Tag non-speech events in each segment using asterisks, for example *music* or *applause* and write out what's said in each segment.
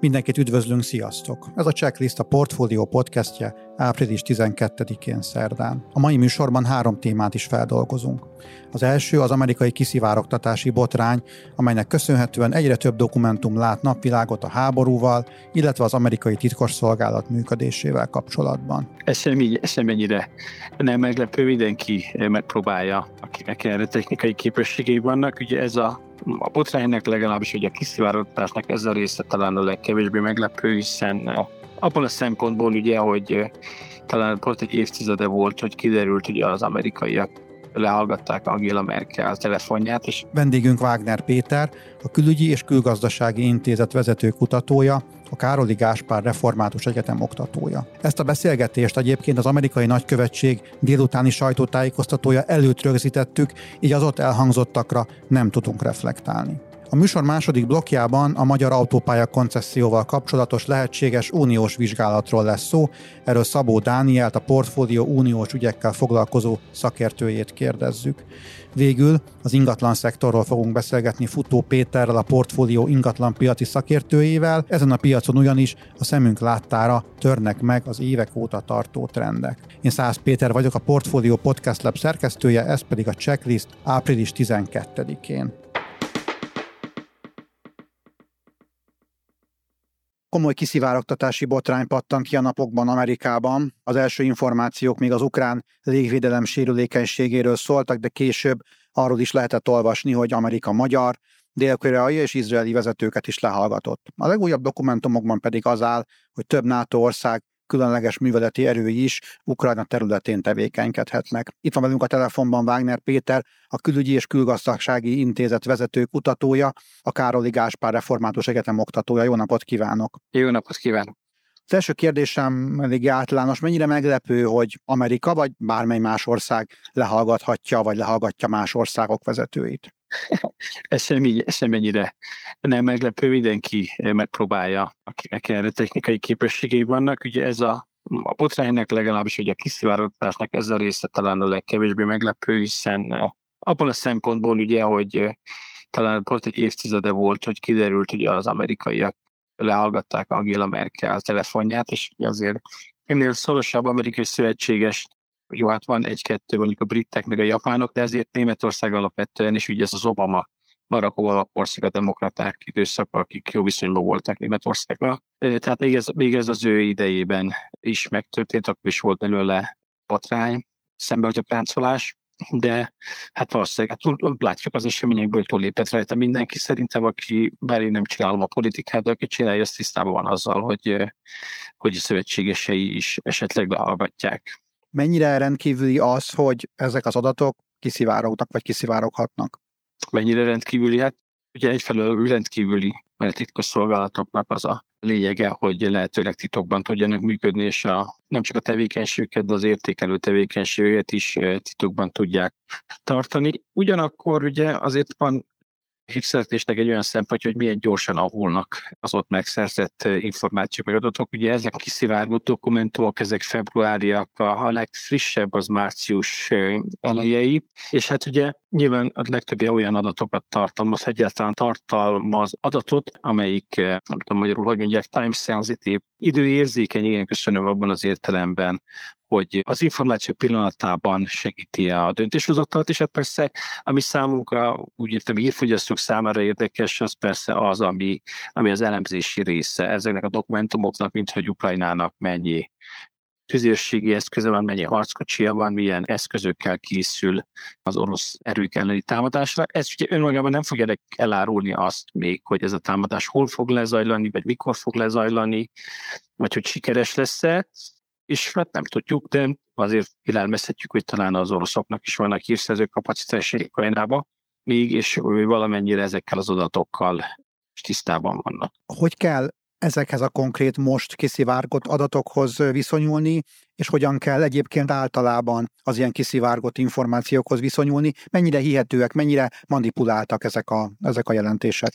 Mindenkit üdvözlünk, sziasztok! Ez a Checklist a Portfolio podcastje április 12-én szerdán. A mai műsorban három témát is feldolgozunk. Az első az amerikai kiszivárogtatási botrány, amelynek köszönhetően egyre több dokumentum lát napvilágot a háborúval, illetve az amerikai titkosszolgálat működésével kapcsolatban. Ez semmi, semmennyire nem meglepő, mindenki megpróbálja, akinek erre technikai képességei vannak. Ugye ez a a botránynak legalábbis, hogy a kiszivárogtatásnak ez a része talán a legkevésbé meglepő, hiszen abban a szempontból ugye, hogy talán pont egy évtizede volt, hogy kiderült, hogy az amerikaiak lehallgatták Angela Merkel telefonját. És... Vendégünk Wagner Péter, a Külügyi és Külgazdasági Intézet vezető kutatója, a Károli Gáspár Református Egyetem oktatója. Ezt a beszélgetést egyébként az amerikai nagykövetség délutáni sajtótájékoztatója előtt rögzítettük, így az ott elhangzottakra nem tudunk reflektálni. A műsor második blokkjában a magyar autópálya koncesszióval kapcsolatos lehetséges uniós vizsgálatról lesz szó. Erről Szabó Dánielt, a portfólió uniós ügyekkel foglalkozó szakértőjét kérdezzük. Végül az ingatlan szektorról fogunk beszélgetni Futó Péterrel, a portfólió ingatlan piaci szakértőjével. Ezen a piacon ugyanis a szemünk láttára törnek meg az évek óta tartó trendek. Én Szász Péter vagyok, a Portfólió Podcast Lab szerkesztője, ez pedig a checklist április 12-én. Komoly kiszivárogtatási botrány pattan ki a napokban Amerikában. Az első információk még az ukrán légvédelem sérülékenységéről szóltak, de később arról is lehetett olvasni, hogy Amerika magyar, dél-koreai és izraeli vezetőket is lehallgatott. A legújabb dokumentumokban pedig az áll, hogy több NATO ország különleges műveleti erői is Ukrajna területén tevékenykedhetnek. Itt van velünk a telefonban Wagner Péter, a Külügyi és Külgazdasági Intézet vezető kutatója, a Károli Gáspár Református Egyetem oktatója. Jó napot kívánok! Jó napot kívánok! Az első kérdésem elég általános. Mennyire meglepő, hogy Amerika vagy bármely más ország lehallgathatja, vagy lehallgatja más országok vezetőit? Ez, sem, ez sem ennyire nem meglepő, mindenki megpróbálja, akinek erre technikai képességei vannak. Ugye ez a, a botránynak legalábbis, hogy a kiszivárogtatásnak ez a része talán a legkevésbé meglepő, hiszen abban a szempontból ugye, hogy talán pont egy évtizede volt, hogy kiderült, hogy az amerikaiak lehallgatták Angela Merkel telefonját, és azért ennél szorosabb amerikai szövetséges jó, hát van egy-kettő, mondjuk a britek, meg a japánok, de ezért Németország alapvetően, és ugye ez az Obama Barack Obama ország a demokraták időszaka, akik jó viszonyban voltak Németországgal. Tehát még ez, még ez az ő idejében is megtörtént, akkor is volt belőle patrány, szembe a páncolás, de hát valószínűleg hát látjuk az eseményekből, hogy lépett rajta mindenki. Szerintem, aki, bár én nem csinálom a politikát, de aki csinálja, az tisztában van azzal, hogy, hogy a szövetségesei is esetleg behallgatják mennyire rendkívüli az, hogy ezek az adatok kiszivárognak, vagy kiszivároghatnak? Mennyire rendkívüli? Hát ugye egyfelől rendkívüli, mert a titkos szolgálatoknak az a lényege, hogy lehetőleg titokban tudjanak működni, és a, nem csak a tevékenységüket, de az értékelő tevékenységüket is titokban tudják tartani. Ugyanakkor ugye azért van hírszerzésnek egy olyan szempontja, hogy milyen gyorsan avulnak az ott megszerzett információk meg adatok. Ugye ezek kiszivárgott dokumentumok, ezek februáriak, a legfrissebb az március elejei, és hát ugye nyilván a legtöbbje olyan adatokat tartalmaz, egyáltalán tartalmaz adatot, amelyik, nem tudom magyarul, hogy mondják, time sensitive, időérzékeny, igen, köszönöm abban az értelemben, hogy az információ pillanatában segíti a döntéshozatalat, és hát persze, ami számunkra, úgy értem, írfogyasztók számára érdekes, az persze az, ami, ami az elemzési része ezeknek a dokumentumoknak, mint hogy Ukrajnának mennyi tüzérségi eszköze van, mennyi harckocsia van, milyen eszközökkel készül az orosz erők elleni támadásra. Ez ugye önmagában nem fogja elárulni azt még, hogy ez a támadás hol fog lezajlani, vagy mikor fog lezajlani, vagy hogy sikeres lesz-e és hát nem tudjuk, de azért élelmezhetjük, hogy talán az oroszoknak is vannak hírszerző kapacitásai Ukrajnába, még és valamennyire ezekkel az adatokkal tisztában vannak. Hogy kell ezekhez a konkrét most kiszivárgott adatokhoz viszonyulni, és hogyan kell egyébként általában az ilyen kiszivárgott információkhoz viszonyulni, mennyire hihetőek, mennyire manipuláltak ezek a, ezek a jelentések?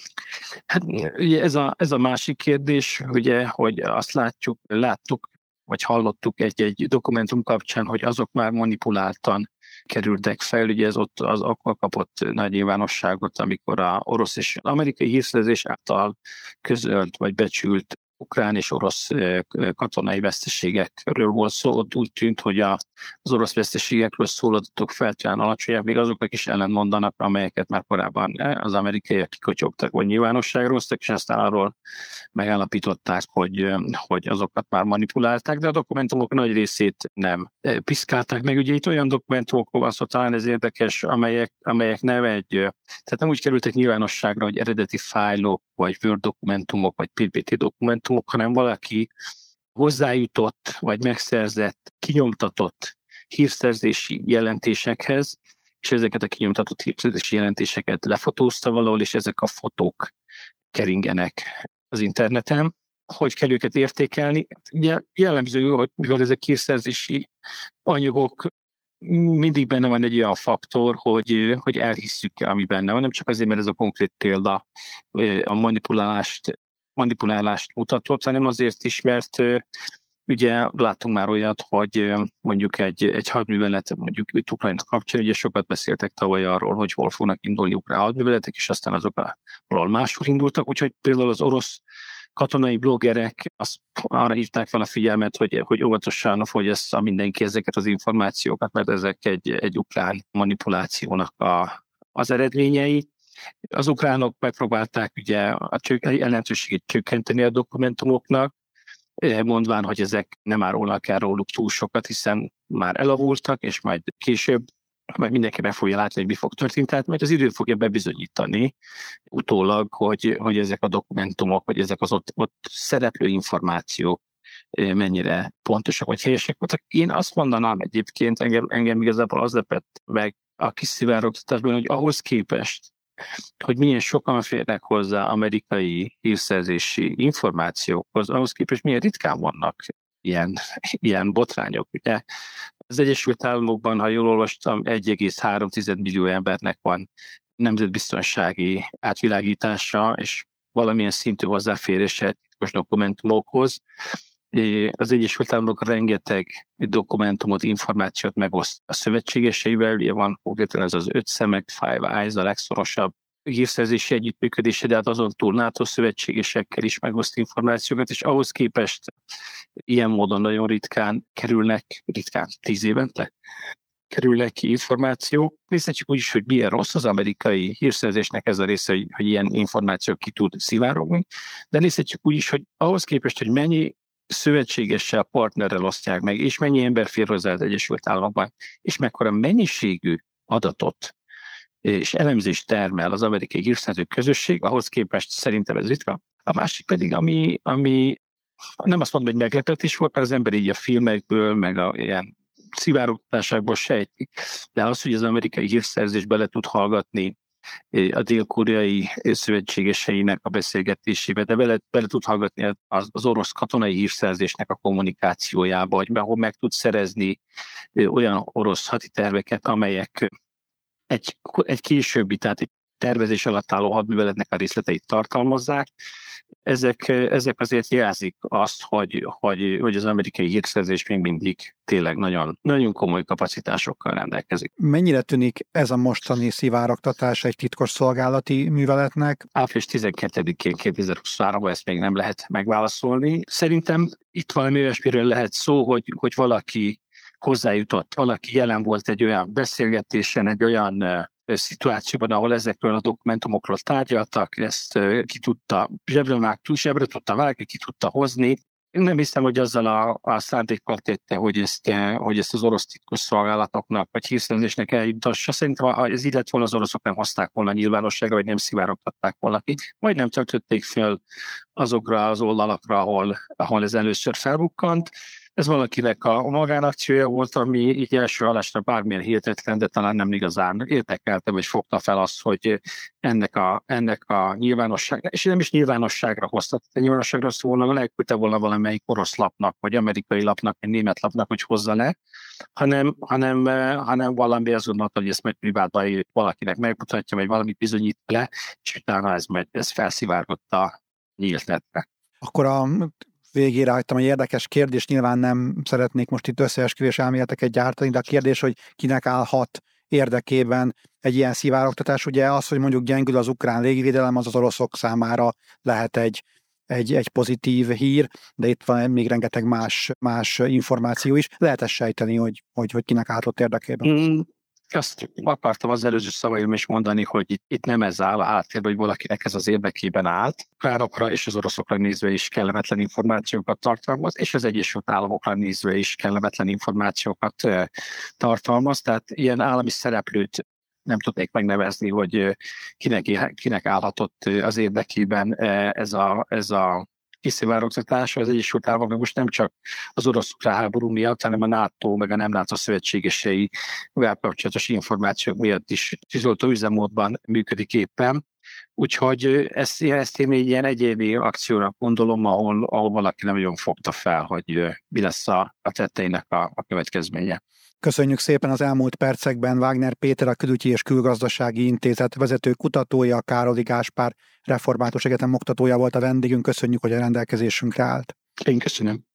Hát ugye ez a, ez a másik kérdés, ugye, hogy azt látjuk, láttuk vagy hallottuk egy-egy dokumentum kapcsán, hogy azok már manipuláltan kerültek fel. Ugye ez ott az akkor kapott nagy nyilvánosságot, amikor a orosz és amerikai hírszerzés által közölt vagy becsült ukrán és orosz katonai veszteségekről volt szó. Ott úgy tűnt, hogy a, az orosz veszteségekről szóló adatok feltétlenül alacsonyak, még azoknak is ellentmondanak, amelyeket már korábban az amerikaiak kikocsogtak, vagy nyilvánosságra hoztak, és aztán arról megállapították, hogy, hogy azokat már manipulálták, de a dokumentumok nagy részét nem piszkálták meg. Ugye itt olyan dokumentumokról van szó, talán ez érdekes, amelyek, amelyek nem egy, tehát nem úgy kerültek nyilvánosságra, hogy eredeti fájlok, vagy Word dokumentumok, vagy PPT dokumentumok, hanem valaki hozzájutott, vagy megszerzett, kinyomtatott hírszerzési jelentésekhez, és ezeket a kinyomtatott hírszerzési jelentéseket lefotózta valahol, és ezek a fotók keringenek az interneten. Hogy kell őket értékelni? Ugye jellemző, hogy mivel ezek hírszerzési anyagok mindig benne van egy olyan faktor, hogy, hogy elhisszük ami benne van, nem csak azért, mert ez a konkrét példa a manipulálást, manipulálást mutatott, hanem azért is, mert ugye látunk már olyat, hogy mondjuk egy, egy hadművelet, mondjuk itt Ukrajna kapcsán, ugye sokat beszéltek tavaly arról, hogy hol fognak indulni ukrán hadműveletek, és aztán azok valahol máshol indultak, úgyhogy például az orosz katonai bloggerek azt arra hívták fel a figyelmet, hogy, hogy óvatosan fogyassza mindenki ezeket az információkat, mert ezek egy, egy ukrán manipulációnak a, az eredményei. Az ukránok megpróbálták ugye a jelentőségét csökkenteni a dokumentumoknak, mondván, hogy ezek nem árulnak el róluk túl sokat, hiszen már elavultak, és majd később majd mindenki meg fogja látni, hogy mi fog történni, tehát majd az idő fogja bebizonyítani utólag, hogy, hogy ezek a dokumentumok, vagy ezek az ott, ott szereplő információk eh, mennyire pontosak vagy helyesek voltak. Én azt mondanám egyébként, engem, engem igazából az lepett meg a kiszivárogtatásban, hogy ahhoz képest, hogy milyen sokan férnek hozzá amerikai hírszerzési információkhoz, ahhoz képest milyen ritkán vannak ilyen, *laughs* ilyen botrányok. Ugye az Egyesült Államokban, ha jól olvastam, 1,3 millió embernek van nemzetbiztonsági átvilágítása, és valamilyen szintű hozzáférése titkos dokumentumokhoz. Az Egyesült Államok rengeteg dokumentumot, információt megoszt a szövetségeseivel, ugye van konkrétan ez az öt szemek, Five Eyes, a legszorosabb hírszerzési együttműködése, de hát azon túl NATO szövetségesekkel is megoszt információkat, és ahhoz képest ilyen módon nagyon ritkán kerülnek, ritkán tíz évente kerülnek ki információk. Nézzük úgy is, hogy milyen rossz az amerikai hírszerzésnek ez a része, hogy, hogy ilyen információk ki tud szivárogni, de nézzük úgy is, hogy ahhoz képest, hogy mennyi szövetségessel, partnerrel osztják meg, és mennyi ember fér hozzá az Egyesült Államokban, és mekkora mennyiségű adatot és elemzést termel az amerikai hírszerző közösség, ahhoz képest szerintem ez ritka. A másik pedig, ami, ami nem azt mondom, hogy meglepetés volt, mert az ember így a filmekből, meg a ilyen szivárogtatásákból sejtik, de az, hogy az amerikai hírszerzés bele tud hallgatni a dél-koreai szövetségeseinek a beszélgetésébe, de bele, bele tud hallgatni az, az orosz katonai hírszerzésnek a kommunikációjába, hogy ahol meg tud szerezni olyan orosz haditerveket, amelyek egy, egy későbbi, tehát egy tervezés alatt álló hadműveletnek a részleteit tartalmazzák. Ezek, ezek azért jelzik azt, hogy, hogy, hogy az amerikai hírszerzés még mindig tényleg nagyon, nagyon komoly kapacitásokkal rendelkezik. Mennyire tűnik ez a mostani szivárogtatás egy titkos szolgálati műveletnek? Április 12-én 2023-ban ezt még nem lehet megválaszolni. Szerintem itt valami olyasmiről lehet szó, hogy, hogy valaki hozzájutott, valaki jelen volt egy olyan beszélgetésen, egy olyan szituációban, ahol ezekről a dokumentumokról tárgyaltak, ezt ki tudta, zsebre, már, zsebre tudta vágni, ki tudta hozni. Én nem hiszem, hogy azzal a, a szándékkal tette, hogy ezt, hogy ezt az orosz titkos szolgálatoknak, vagy hírszerzésnek eljutassa. Szerintem, ha ez így lett volna, az oroszok nem hozták volna nyilvánosságra, vagy nem szivárogtatták volna ki. Vagy nem töltötték fel azokra az oldalakra, ahol, ahol ez először felbukkant. Ez valakinek a magánakciója volt, ami így első alásra bármilyen hihetetlen, de talán nem igazán értekelte, vagy fogta fel azt, hogy ennek a, ennek a nyilvánosságra, és nem is nyilvánosságra hozta, de nyilvánosságra szólna, leküldte volna valamelyik orosz lapnak, vagy amerikai lapnak, vagy német lapnak, hogy hozza le, hanem, hanem, hanem valami azonnal, hogy ezt meg privátban valakinek megmutatja, vagy valamit bizonyít le, és utána ez, ez felszivárgott a nyílt netre. Akkor a végére hagytam egy érdekes kérdés, nyilván nem szeretnék most itt összeesküvés elméleteket gyártani, de a kérdés, hogy kinek állhat érdekében egy ilyen szivárogtatás, ugye az, hogy mondjuk gyengül az ukrán légvédelem, az az oroszok számára lehet egy, egy, egy pozitív hír, de itt van még rengeteg más, más információ is. Lehet ezt sejteni, hogy, hogy, hogy kinek álltott érdekében? Azt akartam az előző szavaim is mondani, hogy itt, itt nem ez áll átérve, hogy valakinek ez az érdekében állt. Ukránokra és az oroszokra nézve is kellemetlen információkat tartalmaz, és az Egyesült Államokra nézve is kellemetlen információkat tartalmaz. Tehát ilyen állami szereplőt nem tudnék megnevezni, hogy kinek, kinek állhatott az érdekében ez a, ez a kiszivárogtatása az Egyesült Államoknak most nem csak az orosz háború miatt, hanem a NATO meg a nem NATO szövetségesei kapcsolatos információk miatt is tűzoltó üzemmódban működik éppen. Úgyhogy ezt, ezt én egy ilyen egyéni akcióra gondolom, ahol, ahol valaki nem nagyon fogta fel, hogy mi lesz a, a tetteinek a, a következménye. Köszönjük szépen az elmúlt percekben Wagner Péter, a Külügyi és Külgazdasági Intézet vezető kutatója, Károli Gáspár Református Egyetem oktatója volt a vendégünk. Köszönjük, hogy a rendelkezésünkre állt. Én köszönöm.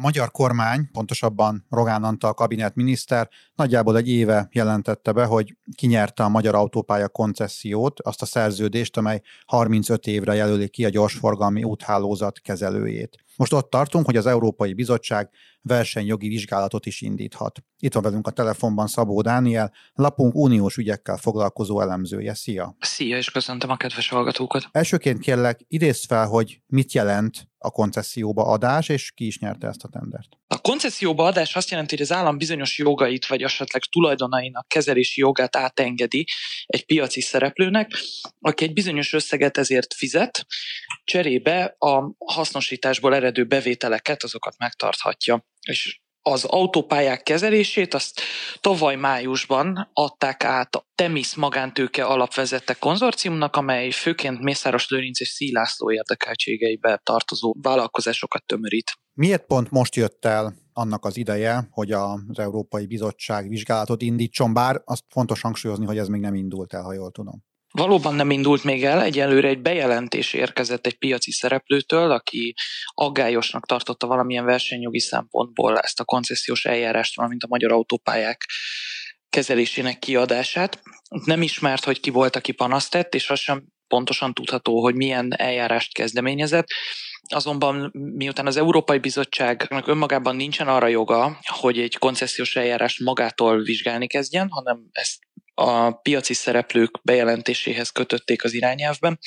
A magyar kormány, pontosabban Rogán Antal kabinetminiszter nagyjából egy éve jelentette be, hogy kinyerte a magyar autópálya koncesziót, azt a szerződést, amely 35 évre jelöli ki a gyorsforgalmi úthálózat kezelőjét. Most ott tartunk, hogy az Európai Bizottság versenyjogi vizsgálatot is indíthat. Itt van velünk a telefonban Szabó Dániel, lapunk uniós ügyekkel foglalkozó elemzője. Szia! Szia, és köszöntöm a kedves hallgatókat! Elsőként kérlek, idézd fel, hogy mit jelent a koncesszióba adás, és ki is nyerte ezt a tendert. A koncesszióba adás azt jelenti, hogy az állam bizonyos jogait, vagy esetleg tulajdonainak kezelési jogát átengedi egy piaci szereplőnek, aki egy bizonyos összeget ezért fizet, cserébe a hasznosításból eredő bevételeket, azokat megtarthatja. És az autópályák kezelését azt tavaly májusban adták át a Temis magántőke alapvezette konzorciumnak, amely főként Mészáros Lőrinc és Szílászló érdekeltségeibe tartozó vállalkozásokat tömörít. Miért pont most jött el annak az ideje, hogy az Európai Bizottság vizsgálatot indítson, bár azt fontos hangsúlyozni, hogy ez még nem indult el, ha jól tudom. Valóban nem indult még el, egyelőre egy bejelentés érkezett egy piaci szereplőtől, aki aggályosnak tartotta valamilyen versenyjogi szempontból ezt a koncesziós eljárást, valamint a magyar autópályák kezelésének kiadását. Nem ismert, hogy ki volt, aki panaszt tett, és az sem pontosan tudható, hogy milyen eljárást kezdeményezett. Azonban miután az Európai Bizottságnak önmagában nincsen arra joga, hogy egy koncesziós eljárást magától vizsgálni kezdjen, hanem ezt a piaci szereplők bejelentéséhez kötötték az irányelvben.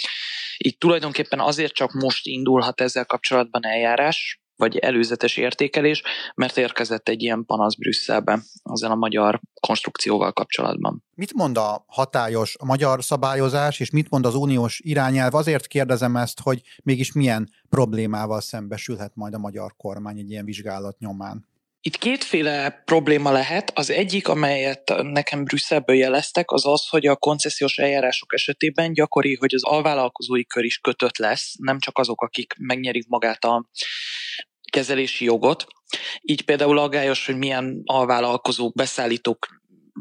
Így tulajdonképpen azért csak most indulhat ezzel kapcsolatban eljárás, vagy előzetes értékelés, mert érkezett egy ilyen panasz Brüsszelbe ezzel a magyar konstrukcióval kapcsolatban. Mit mond a hatályos a magyar szabályozás, és mit mond az uniós irányelv? Azért kérdezem ezt, hogy mégis milyen problémával szembesülhet majd a magyar kormány egy ilyen vizsgálat nyomán. Itt kétféle probléma lehet. Az egyik, amelyet nekem Brüsszelből jeleztek, az az, hogy a koncesziós eljárások esetében gyakori, hogy az alvállalkozói kör is kötött lesz, nem csak azok, akik megnyerik magát a kezelési jogot. Így például aggályos, hogy milyen alvállalkozók, beszállítók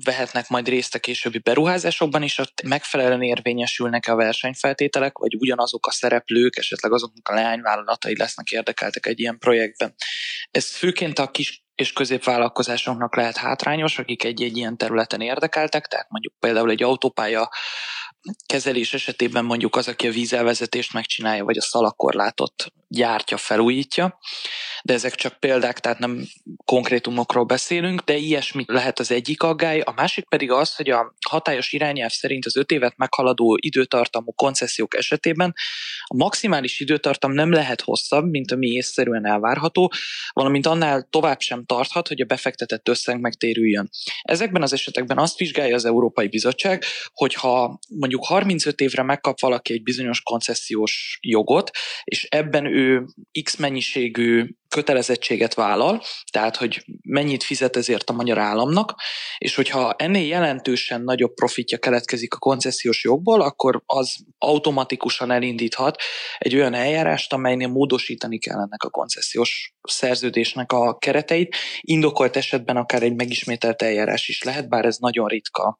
vehetnek majd részt a későbbi beruházásokban, és ott megfelelően érvényesülnek a versenyfeltételek, vagy ugyanazok a szereplők, esetleg azoknak a leányvállalatai lesznek érdekeltek egy ilyen projektben. Ez főként a kis és középvállalkozásoknak lehet hátrányos, akik egy-egy ilyen területen érdekeltek, tehát mondjuk például egy autópálya kezelés esetében mondjuk az, aki a vízelvezetést megcsinálja, vagy a szalakorlátot gyártja, felújítja, de ezek csak példák, tehát nem konkrétumokról beszélünk, de ilyesmi lehet az egyik aggály. A másik pedig az, hogy a hatályos irányelv szerint az öt évet meghaladó időtartamú koncesziók esetében a maximális időtartam nem lehet hosszabb, mint ami észszerűen elvárható, valamint annál tovább sem tarthat, hogy a befektetett összeg megtérüljön. Ezekben az esetekben azt vizsgálja az Európai Bizottság, hogyha mondjuk 35 évre megkap valaki egy bizonyos koncesziós jogot, és ebben ő X mennyiségű kötelezettséget vállal, tehát hogy mennyit fizet ezért a magyar államnak, és hogyha ennél jelentősen nagyobb profitja keletkezik a koncesziós jogból, akkor az automatikusan elindíthat egy olyan eljárást, amelynél módosítani kell ennek a koncesziós szerződésnek a kereteit. Indokolt esetben akár egy megismételt eljárás is lehet, bár ez nagyon ritka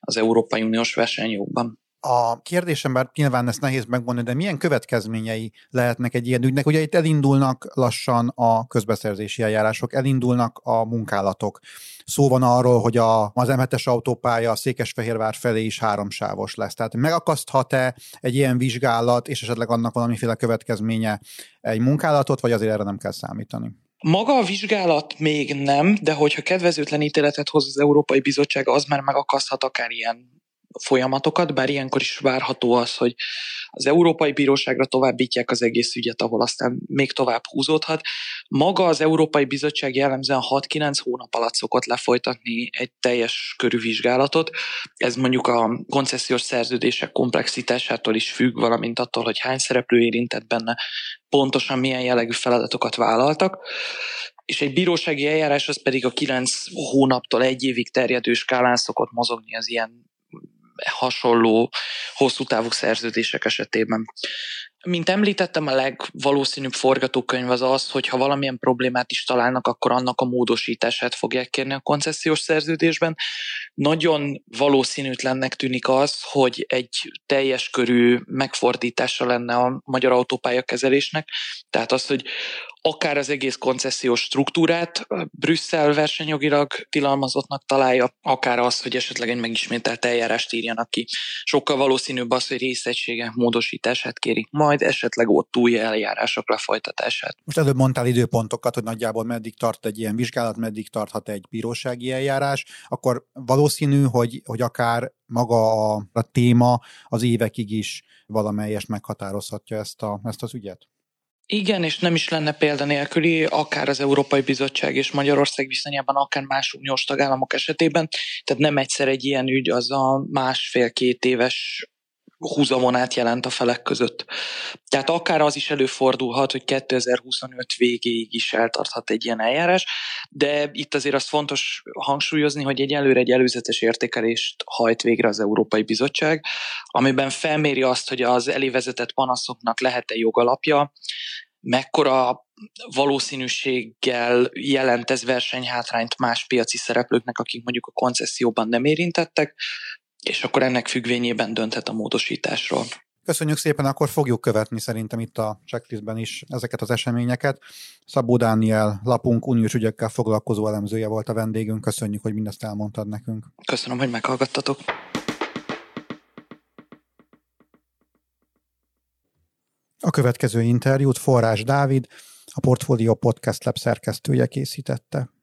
az Európai Uniós versenyjogban. A kérdésem, bár nyilván ezt nehéz megmondani, de milyen következményei lehetnek egy ilyen ügynek? Ugye itt elindulnak lassan a közbeszerzési eljárások, elindulnak a munkálatok. Szó van arról, hogy a, az M7-es autópálya a Székesfehérvár felé is háromsávos lesz. Tehát megakaszthat-e egy ilyen vizsgálat, és esetleg annak valamiféle következménye egy munkálatot, vagy azért erre nem kell számítani? Maga a vizsgálat még nem, de hogyha kedvezőtlen ítéletet hoz az Európai Bizottság, az már megakaszthat akár ilyen folyamatokat, bár ilyenkor is várható az, hogy az Európai Bíróságra továbbítják az egész ügyet, ahol aztán még tovább húzódhat. Maga az Európai Bizottság jellemzően 6-9 hónap alatt szokott lefolytatni egy teljes körű vizsgálatot. Ez mondjuk a koncesziós szerződések komplexitásától is függ, valamint attól, hogy hány szereplő érintett benne, pontosan milyen jellegű feladatokat vállaltak és egy bírósági eljárás az pedig a kilenc hónaptól egy évig terjedő skálán szokott mozogni az ilyen hasonló hosszú távú szerződések esetében. Mint említettem, a legvalószínűbb forgatókönyv az az, hogy ha valamilyen problémát is találnak, akkor annak a módosítását fogják kérni a koncesziós szerződésben. Nagyon valószínűtlennek tűnik az, hogy egy teljes körű megfordítása lenne a magyar autópálya kezelésnek. Tehát az, hogy akár az egész koncesziós struktúrát Brüsszel versenyjogilag tilalmazottnak találja, akár az, hogy esetleg egy megismételt eljárást írjanak ki. Sokkal valószínűbb az, hogy részegységek módosítását kéri, majd esetleg ott új eljárások lefolytatását. Most előbb mondtál időpontokat, hogy nagyjából meddig tart egy ilyen vizsgálat, meddig tarthat egy bírósági eljárás, akkor valószínű, hogy, hogy akár maga a, a téma az évekig is valamelyest meghatározhatja ezt, a, ezt az ügyet? Igen, és nem is lenne példanélküli, akár az Európai Bizottság és Magyarország viszonyában, akár más uniós tagállamok esetében. Tehát nem egyszer egy ilyen ügy az a másfél-két éves húzamon át jelent a felek között. Tehát akár az is előfordulhat, hogy 2025 végéig is eltarthat egy ilyen eljárás, de itt azért azt fontos hangsúlyozni, hogy egyelőre egy előzetes értékelést hajt végre az Európai Bizottság, amiben felméri azt, hogy az elévezetett panaszoknak lehet-e jogalapja, mekkora valószínűséggel jelent ez versenyhátrányt más piaci szereplőknek, akik mondjuk a koncesszióban nem érintettek, és akkor ennek függvényében dönthet a módosításról. Köszönjük szépen, akkor fogjuk követni szerintem itt a checklistben is ezeket az eseményeket. Szabó Dániel, lapunk uniós ügyekkel foglalkozó elemzője volt a vendégünk. Köszönjük, hogy mindezt elmondtad nekünk. Köszönöm, hogy meghallgattatok. A következő interjút Forrás Dávid, a Portfolio Podcast Lab szerkesztője készítette.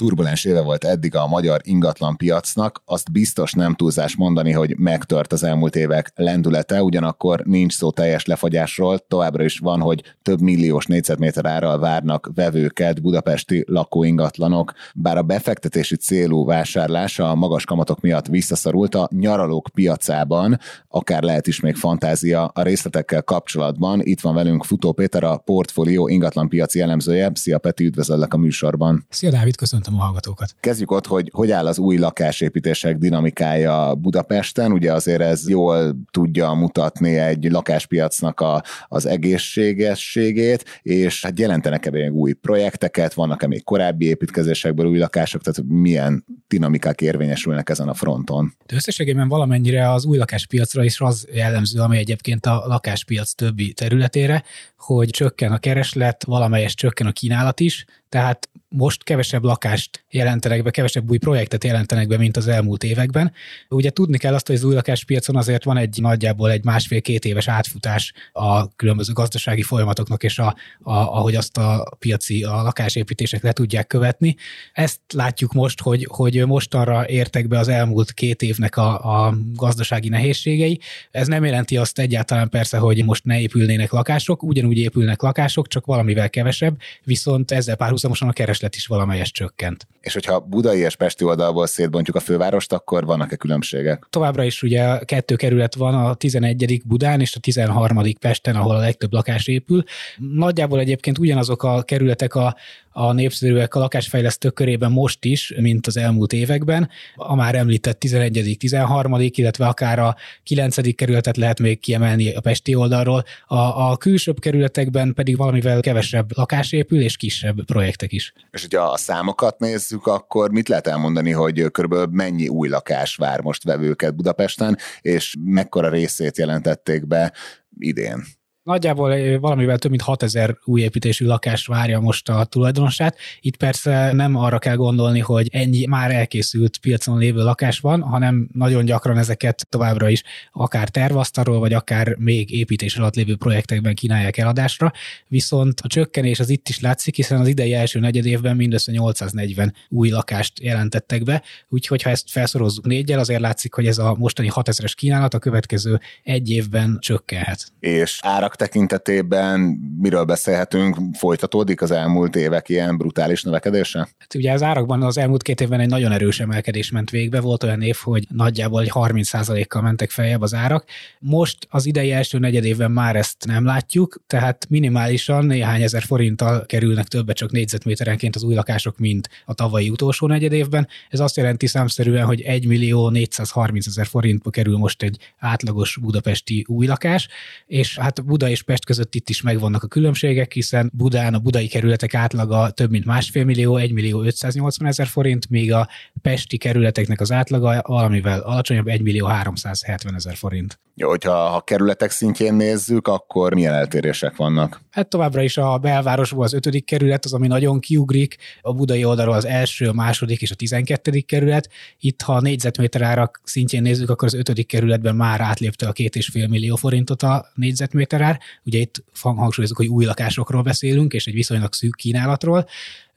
Turbulens éve volt eddig a magyar ingatlan piacnak, azt biztos nem túlzás mondani, hogy megtört az elmúlt évek lendülete, ugyanakkor nincs szó teljes lefagyásról, továbbra is van, hogy több milliós négyzetméter árral várnak vevőket budapesti lakóingatlanok, bár a befektetési célú vásárlás a magas kamatok miatt visszaszorult a nyaralók piacában, akár lehet is még fantázia a részletekkel kapcsolatban. Itt van velünk Futó Péter, a portfólió ingatlan piaci elemzője. Szia Peti, üdvözöllek a műsorban. Szia Dávid, köszöntöm köszöntöm a hallgatókat. Kezdjük ott, hogy hogy áll az új lakásépítések dinamikája Budapesten. Ugye azért ez jól tudja mutatni egy lakáspiacnak a, az egészségességét, és hát jelentenek-e még új projekteket, vannak-e még korábbi építkezésekből új lakások, tehát milyen dinamikák érvényesülnek ezen a fronton? De összességében valamennyire az új lakáspiacra is az jellemző, ami egyébként a lakáspiac többi területére, hogy csökken a kereslet, valamelyes csökken a kínálat is, tehát most kevesebb lakást jelentenek be, kevesebb új projektet jelentenek be, mint az elmúlt években. Ugye tudni kell azt, hogy az új lakáspiacon azért van egy nagyjából egy másfél-két éves átfutás a különböző gazdasági folyamatoknak, és a, a, ahogy azt a piaci a lakásépítések le tudják követni. Ezt látjuk most, hogy, hogy mostanra értek be az elmúlt két évnek a, a gazdasági nehézségei. Ez nem jelenti azt egyáltalán persze, hogy most ne épülnének lakások, ugyanúgy épülnek lakások, csak valamivel kevesebb, viszont ezzel párhuzamosan a kereslet is valamelyes csökkent. És hogyha budai és pesti oldalból szétbontjuk a fővárost, akkor vannak-e különbségek? Továbbra is ugye kettő kerület van, a 11. Budán és a 13. Pesten, ahol a legtöbb lakás épül. Nagyjából egyébként ugyanazok a kerületek a, a népszerűek a lakásfejlesztők körében most is, mint az elmúlt években. A már említett 11., 13., illetve akár a 9. kerületet lehet még kiemelni a Pesti oldalról. A, a külsőbb kerületekben pedig valamivel kevesebb lakás épül, és kisebb projektek is. És hogyha a számokat nézzük, akkor mit lehet elmondani, hogy körülbelül mennyi új lakás vár most vevőket Budapesten, és mekkora részét jelentették be idén? Nagyjából valamivel több mint 6000 új építésű lakást várja most a tulajdonosát. Itt persze nem arra kell gondolni, hogy ennyi már elkészült piacon lévő lakás van, hanem nagyon gyakran ezeket továbbra is akár tervasztalról, vagy akár még építés alatt lévő projektekben kínálják eladásra. Viszont a csökkenés az itt is látszik, hiszen az idei első negyed évben mindössze 840 új lakást jelentettek be, úgyhogy ha ezt felszorozzuk négyel, azért látszik, hogy ez a mostani 6000-es kínálat a következő egy évben csökkenhet. És árak tekintetében miről beszélhetünk? Folytatódik az elmúlt évek ilyen brutális növekedése? Hát ugye az árakban az elmúlt két évben egy nagyon erős emelkedés ment végbe. Volt olyan év, hogy nagyjából egy 30%-kal mentek feljebb az árak. Most az idei első negyed évben már ezt nem látjuk, tehát minimálisan néhány ezer forinttal kerülnek többet csak négyzetméterenként az új lakások, mint a tavalyi utolsó negyed évben. Ez azt jelenti számszerűen, hogy 1 millió 430 ezer forintba kerül most egy átlagos budapesti új lakás, és hát Buda és Pest között itt is megvannak a különbségek, hiszen Budán a budai kerületek átlaga több mint másfél millió, 1 millió 580 ezer forint, míg a pesti kerületeknek az átlaga valamivel alacsonyabb, 1 millió 370 ezer forint. Jó, hogyha a kerületek szintjén nézzük, akkor milyen eltérések vannak? Hát továbbra is a belvárosból az ötödik kerület az, ami nagyon kiugrik, a budai oldalról az első, a második és a tizenkettedik kerület. Itt, ha a négyzetméter árak szintjén nézzük, akkor az ötödik kerületben már átlépte a két és fél millió forintot a négyzetméter ár. Ugye itt hangsúlyozunk, hogy új lakásokról beszélünk, és egy viszonylag szűk kínálatról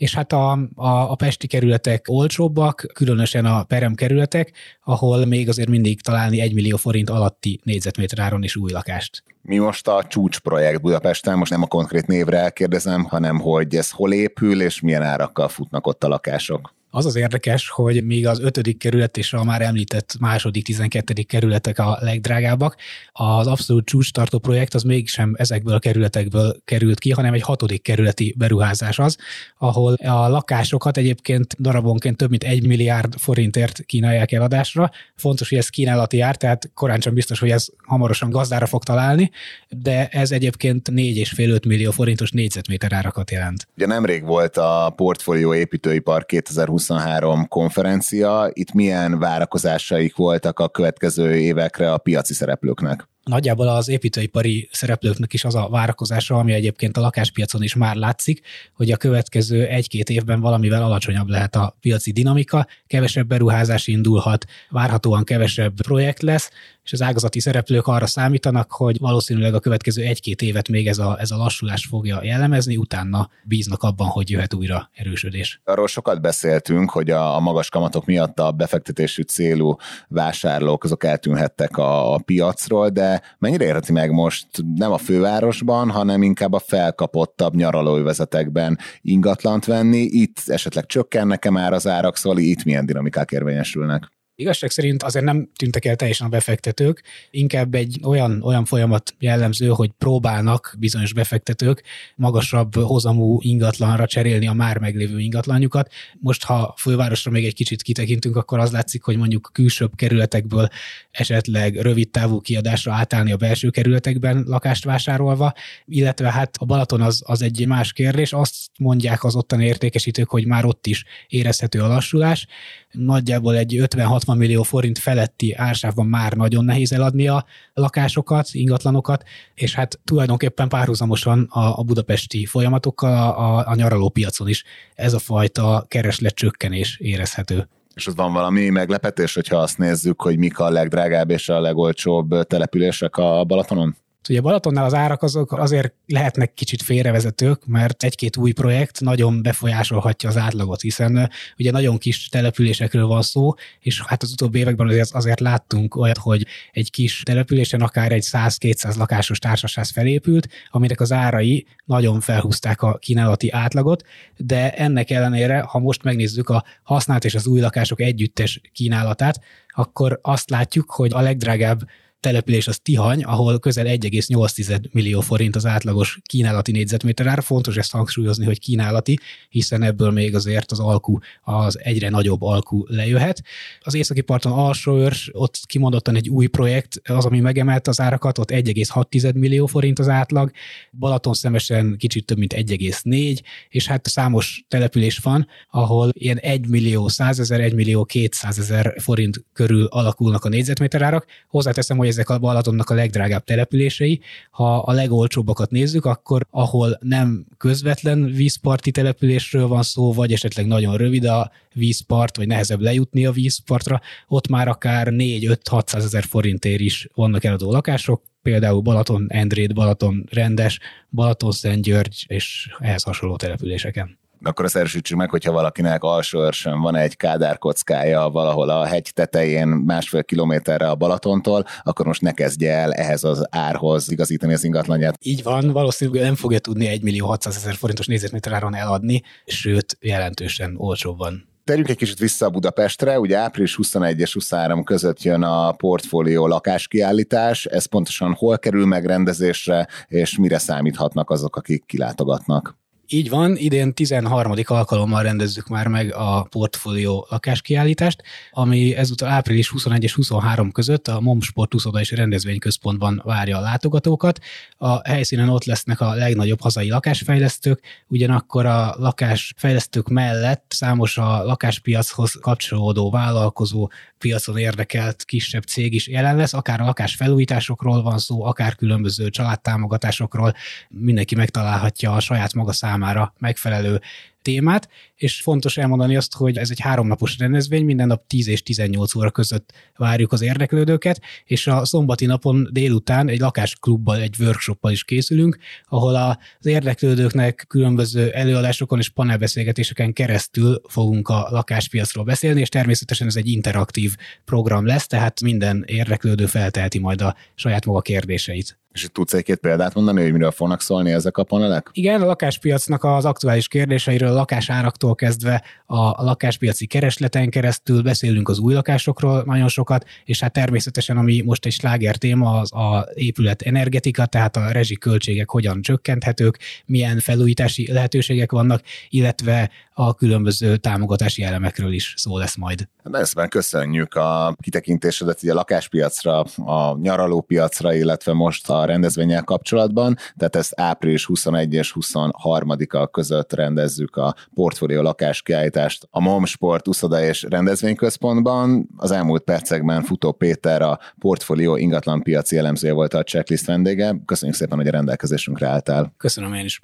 és hát a, a, a pesti kerületek olcsóbbak, különösen a perem kerületek, ahol még azért mindig találni egy millió forint alatti négyzetméter áron is új lakást. Mi most a csúcsprojekt Budapesten, most nem a konkrét névre kérdezem, hanem hogy ez hol épül, és milyen árakkal futnak ott a lakások. Az az érdekes, hogy még az ötödik kerület és a már említett második, tizenkettedik kerületek a legdrágábbak. Az abszolút csúcstartó projekt az mégsem ezekből a kerületekből került ki, hanem egy hatodik kerületi beruházás az, ahol a lakásokat egyébként darabonként több mint egy milliárd forintért kínálják eladásra. Fontos, hogy ez kínálati ár, tehát korán sem biztos, hogy ez hamarosan gazdára fog találni, de ez egyébként 4,5-5 millió forintos négyzetméter árakat jelent. Ugye nemrég volt a portfólió építőipar 2020 2023 konferencia, itt milyen várakozásaik voltak a következő évekre a piaci szereplőknek? Nagyjából az építőipari szereplőknek is az a várakozása, ami egyébként a lakáspiacon is már látszik, hogy a következő egy-két évben valamivel alacsonyabb lehet a piaci dinamika, kevesebb beruházás indulhat, várhatóan kevesebb projekt lesz, és az ágazati szereplők arra számítanak, hogy valószínűleg a következő egy-két évet még ez a, ez a lassulás fogja jellemezni, utána bíznak abban, hogy jöhet újra erősödés. Arról sokat beszéltünk, hogy a, a magas kamatok miatt a befektetésű célú vásárlók azok eltűnhettek a, a piacról, de mennyire érheti meg most nem a fővárosban, hanem inkább a felkapottabb nyaralóvezetekben ingatlant venni, itt esetleg csökkennek-e már az árak, szóval itt milyen dinamikák érvényesülnek? Igazság szerint azért nem tűntek el teljesen a befektetők, inkább egy olyan, olyan folyamat jellemző, hogy próbálnak bizonyos befektetők magasabb hozamú ingatlanra cserélni a már meglévő ingatlanjukat. Most, ha fővárosra még egy kicsit kitekintünk, akkor az látszik, hogy mondjuk külsőbb kerületekből esetleg rövid távú kiadásra átállni a belső kerületekben lakást vásárolva, illetve hát a Balaton az, az egy más kérdés. Azt mondják az ottani értékesítők, hogy már ott is érezhető a lassulás. Nagyjából egy 50-60 millió forint feletti ársávban már nagyon nehéz eladni a lakásokat, ingatlanokat, és hát tulajdonképpen párhuzamosan a, a budapesti folyamatokkal a, a, a nyaraló piacon is ez a fajta kereslet csökkenés érezhető. És az van valami meglepetés, hogyha azt nézzük, hogy mik a legdrágább és a legolcsóbb települések a Balatonon? Ugye Balatonnál az árak azok azért lehetnek kicsit félrevezetők, mert egy-két új projekt nagyon befolyásolhatja az átlagot, hiszen ugye nagyon kis településekről van szó, és hát az utóbbi években azért, azért láttunk olyat, hogy egy kis településen akár egy 100-200 lakásos társaság felépült, aminek az árai nagyon felhúzták a kínálati átlagot, de ennek ellenére, ha most megnézzük a használt és az új lakások együttes kínálatát, akkor azt látjuk, hogy a legdrágább település az Tihany, ahol közel 1,8 millió forint az átlagos kínálati négyzetméter ár. Fontos ezt hangsúlyozni, hogy kínálati, hiszen ebből még azért az alkú, az egyre nagyobb alkú lejöhet. Az északi parton Alsóörs, ott kimondottan egy új projekt, az, ami megemelte az árakat, ott 1,6 millió forint az átlag, Balaton szemesen kicsit több mint 1,4, és hát számos település van, ahol ilyen 1 millió 100 ezer, 1 millió 200 ezer forint körül alakulnak a négyzetméter árak. Hozzáteszem, hogy ezek a Balatonnak a legdrágább települései. Ha a legolcsóbbakat nézzük, akkor ahol nem közvetlen vízparti településről van szó, vagy esetleg nagyon rövid a vízpart, vagy nehezebb lejutni a vízpartra, ott már akár 4-5-600 ezer forintért is vannak eladó lakások, például Balaton Endrét, Balaton Rendes, Balaton Szentgyörgy és ehhez hasonló településeken akkor azt erősítsük meg, hogyha valakinek alsó őrsön van egy kádárkockája valahol a hegy tetején másfél kilométerre a Balatontól, akkor most ne kezdje el ehhez az árhoz igazítani az ingatlanját. Így van, valószínűleg nem fogja tudni 1 millió 600 ezer forintos négyzetméter áron eladni, sőt jelentősen olcsóbban. Terjünk egy kicsit vissza a Budapestre, ugye április 21 és 23 között jön a portfólió lakáskiállítás, ez pontosan hol kerül megrendezésre, és mire számíthatnak azok, akik kilátogatnak? Így van, idén 13. alkalommal rendezzük már meg a portfólió lakáskiállítást, ami ezúttal április 21 és 23 között a MOM Sport Uszoda és Rendezvényközpontban várja a látogatókat. A helyszínen ott lesznek a legnagyobb hazai lakásfejlesztők, ugyanakkor a lakásfejlesztők mellett számos a lakáspiachoz kapcsolódó vállalkozó, piacon érdekelt kisebb cég is jelen lesz, akár a lakásfelújításokról van szó, akár különböző családtámogatásokról, mindenki megtalálhatja a saját maga számára megfelelő témát, és fontos elmondani azt, hogy ez egy háromnapos rendezvény, minden nap 10 és 18 óra között várjuk az érdeklődőket, és a szombati napon délután egy lakásklubbal, egy workshoppal is készülünk, ahol az érdeklődőknek különböző előadásokon és panelbeszélgetéseken keresztül fogunk a lakáspiacról beszélni, és természetesen ez egy interaktív program lesz, tehát minden érdeklődő felteheti majd a saját maga kérdéseit. És tudsz egy-két példát mondani, hogy miről fognak szólni ezek a panelek? Igen, a lakáspiacnak az aktuális kérdéseiről, a lakásáraktól kezdve a lakáspiaci keresleten keresztül beszélünk az új lakásokról nagyon sokat, és hát természetesen, ami most egy sláger téma, az a épület energetika, tehát a rezsiköltségek hogyan csökkenthetők, milyen felújítási lehetőségek vannak, illetve a különböző támogatási elemekről is szó lesz majd. Nagyon köszönjük a kitekintésedet a lakáspiacra, a nyaralópiacra, illetve most a rendezvényel kapcsolatban, tehát ezt április 21 és 23-a között rendezzük a portfólió lakáskiállítást a MOM Sport uszoda és rendezvényközpontban. Az elmúlt percekben Futó Péter a portfólió ingatlan piaci elemzője volt a checklist vendége. Köszönjük szépen, hogy a rendelkezésünkre álltál. Köszönöm én is.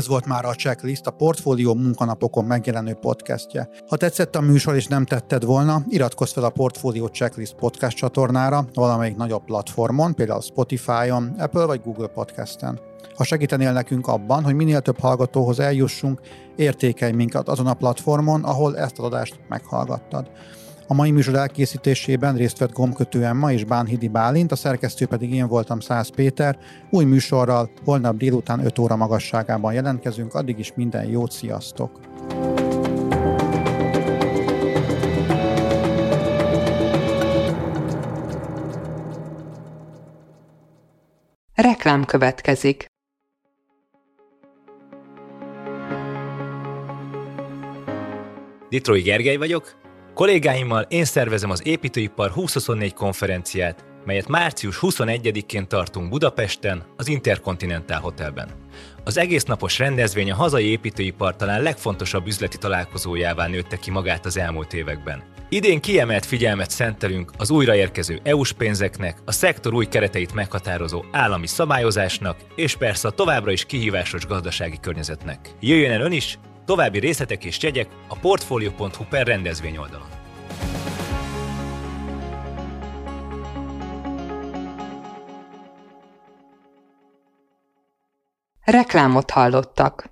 Ez volt már a checklist, a Portfólió munkanapokon megjelenő podcastje. Ha tetszett a műsor és nem tetted volna, iratkozz fel a Portfólió Checklist podcast csatornára valamelyik nagyobb platformon, például Spotify-on, Apple vagy Google Podcasten. Ha segítenél nekünk abban, hogy minél több hallgatóhoz eljussunk, értékelj minket azon a platformon, ahol ezt az adást meghallgattad. A mai műsor elkészítésében részt vett Gomkötő Emma és Bánhidi Bálint, a szerkesztő pedig én voltam Száz Péter. Új műsorral holnap délután 5 óra magasságában jelentkezünk, addig is minden jót, sziasztok! Reklám következik. Ditrói Gergely vagyok, Kollégáimmal én szervezem az Építőipar 2024 konferenciát, melyet március 21-én tartunk Budapesten, az Intercontinental Hotelben. Az egész napos rendezvény a hazai építőipar talán legfontosabb üzleti találkozójává nőtte ki magát az elmúlt években. Idén kiemelt figyelmet szentelünk az újraérkező EU-s pénzeknek, a szektor új kereteit meghatározó állami szabályozásnak, és persze a továbbra is kihívásos gazdasági környezetnek. Jöjjön el ön is, További részletek és jegyek a portfolio.hu per rendezvény oldalon. Reklámot hallottak.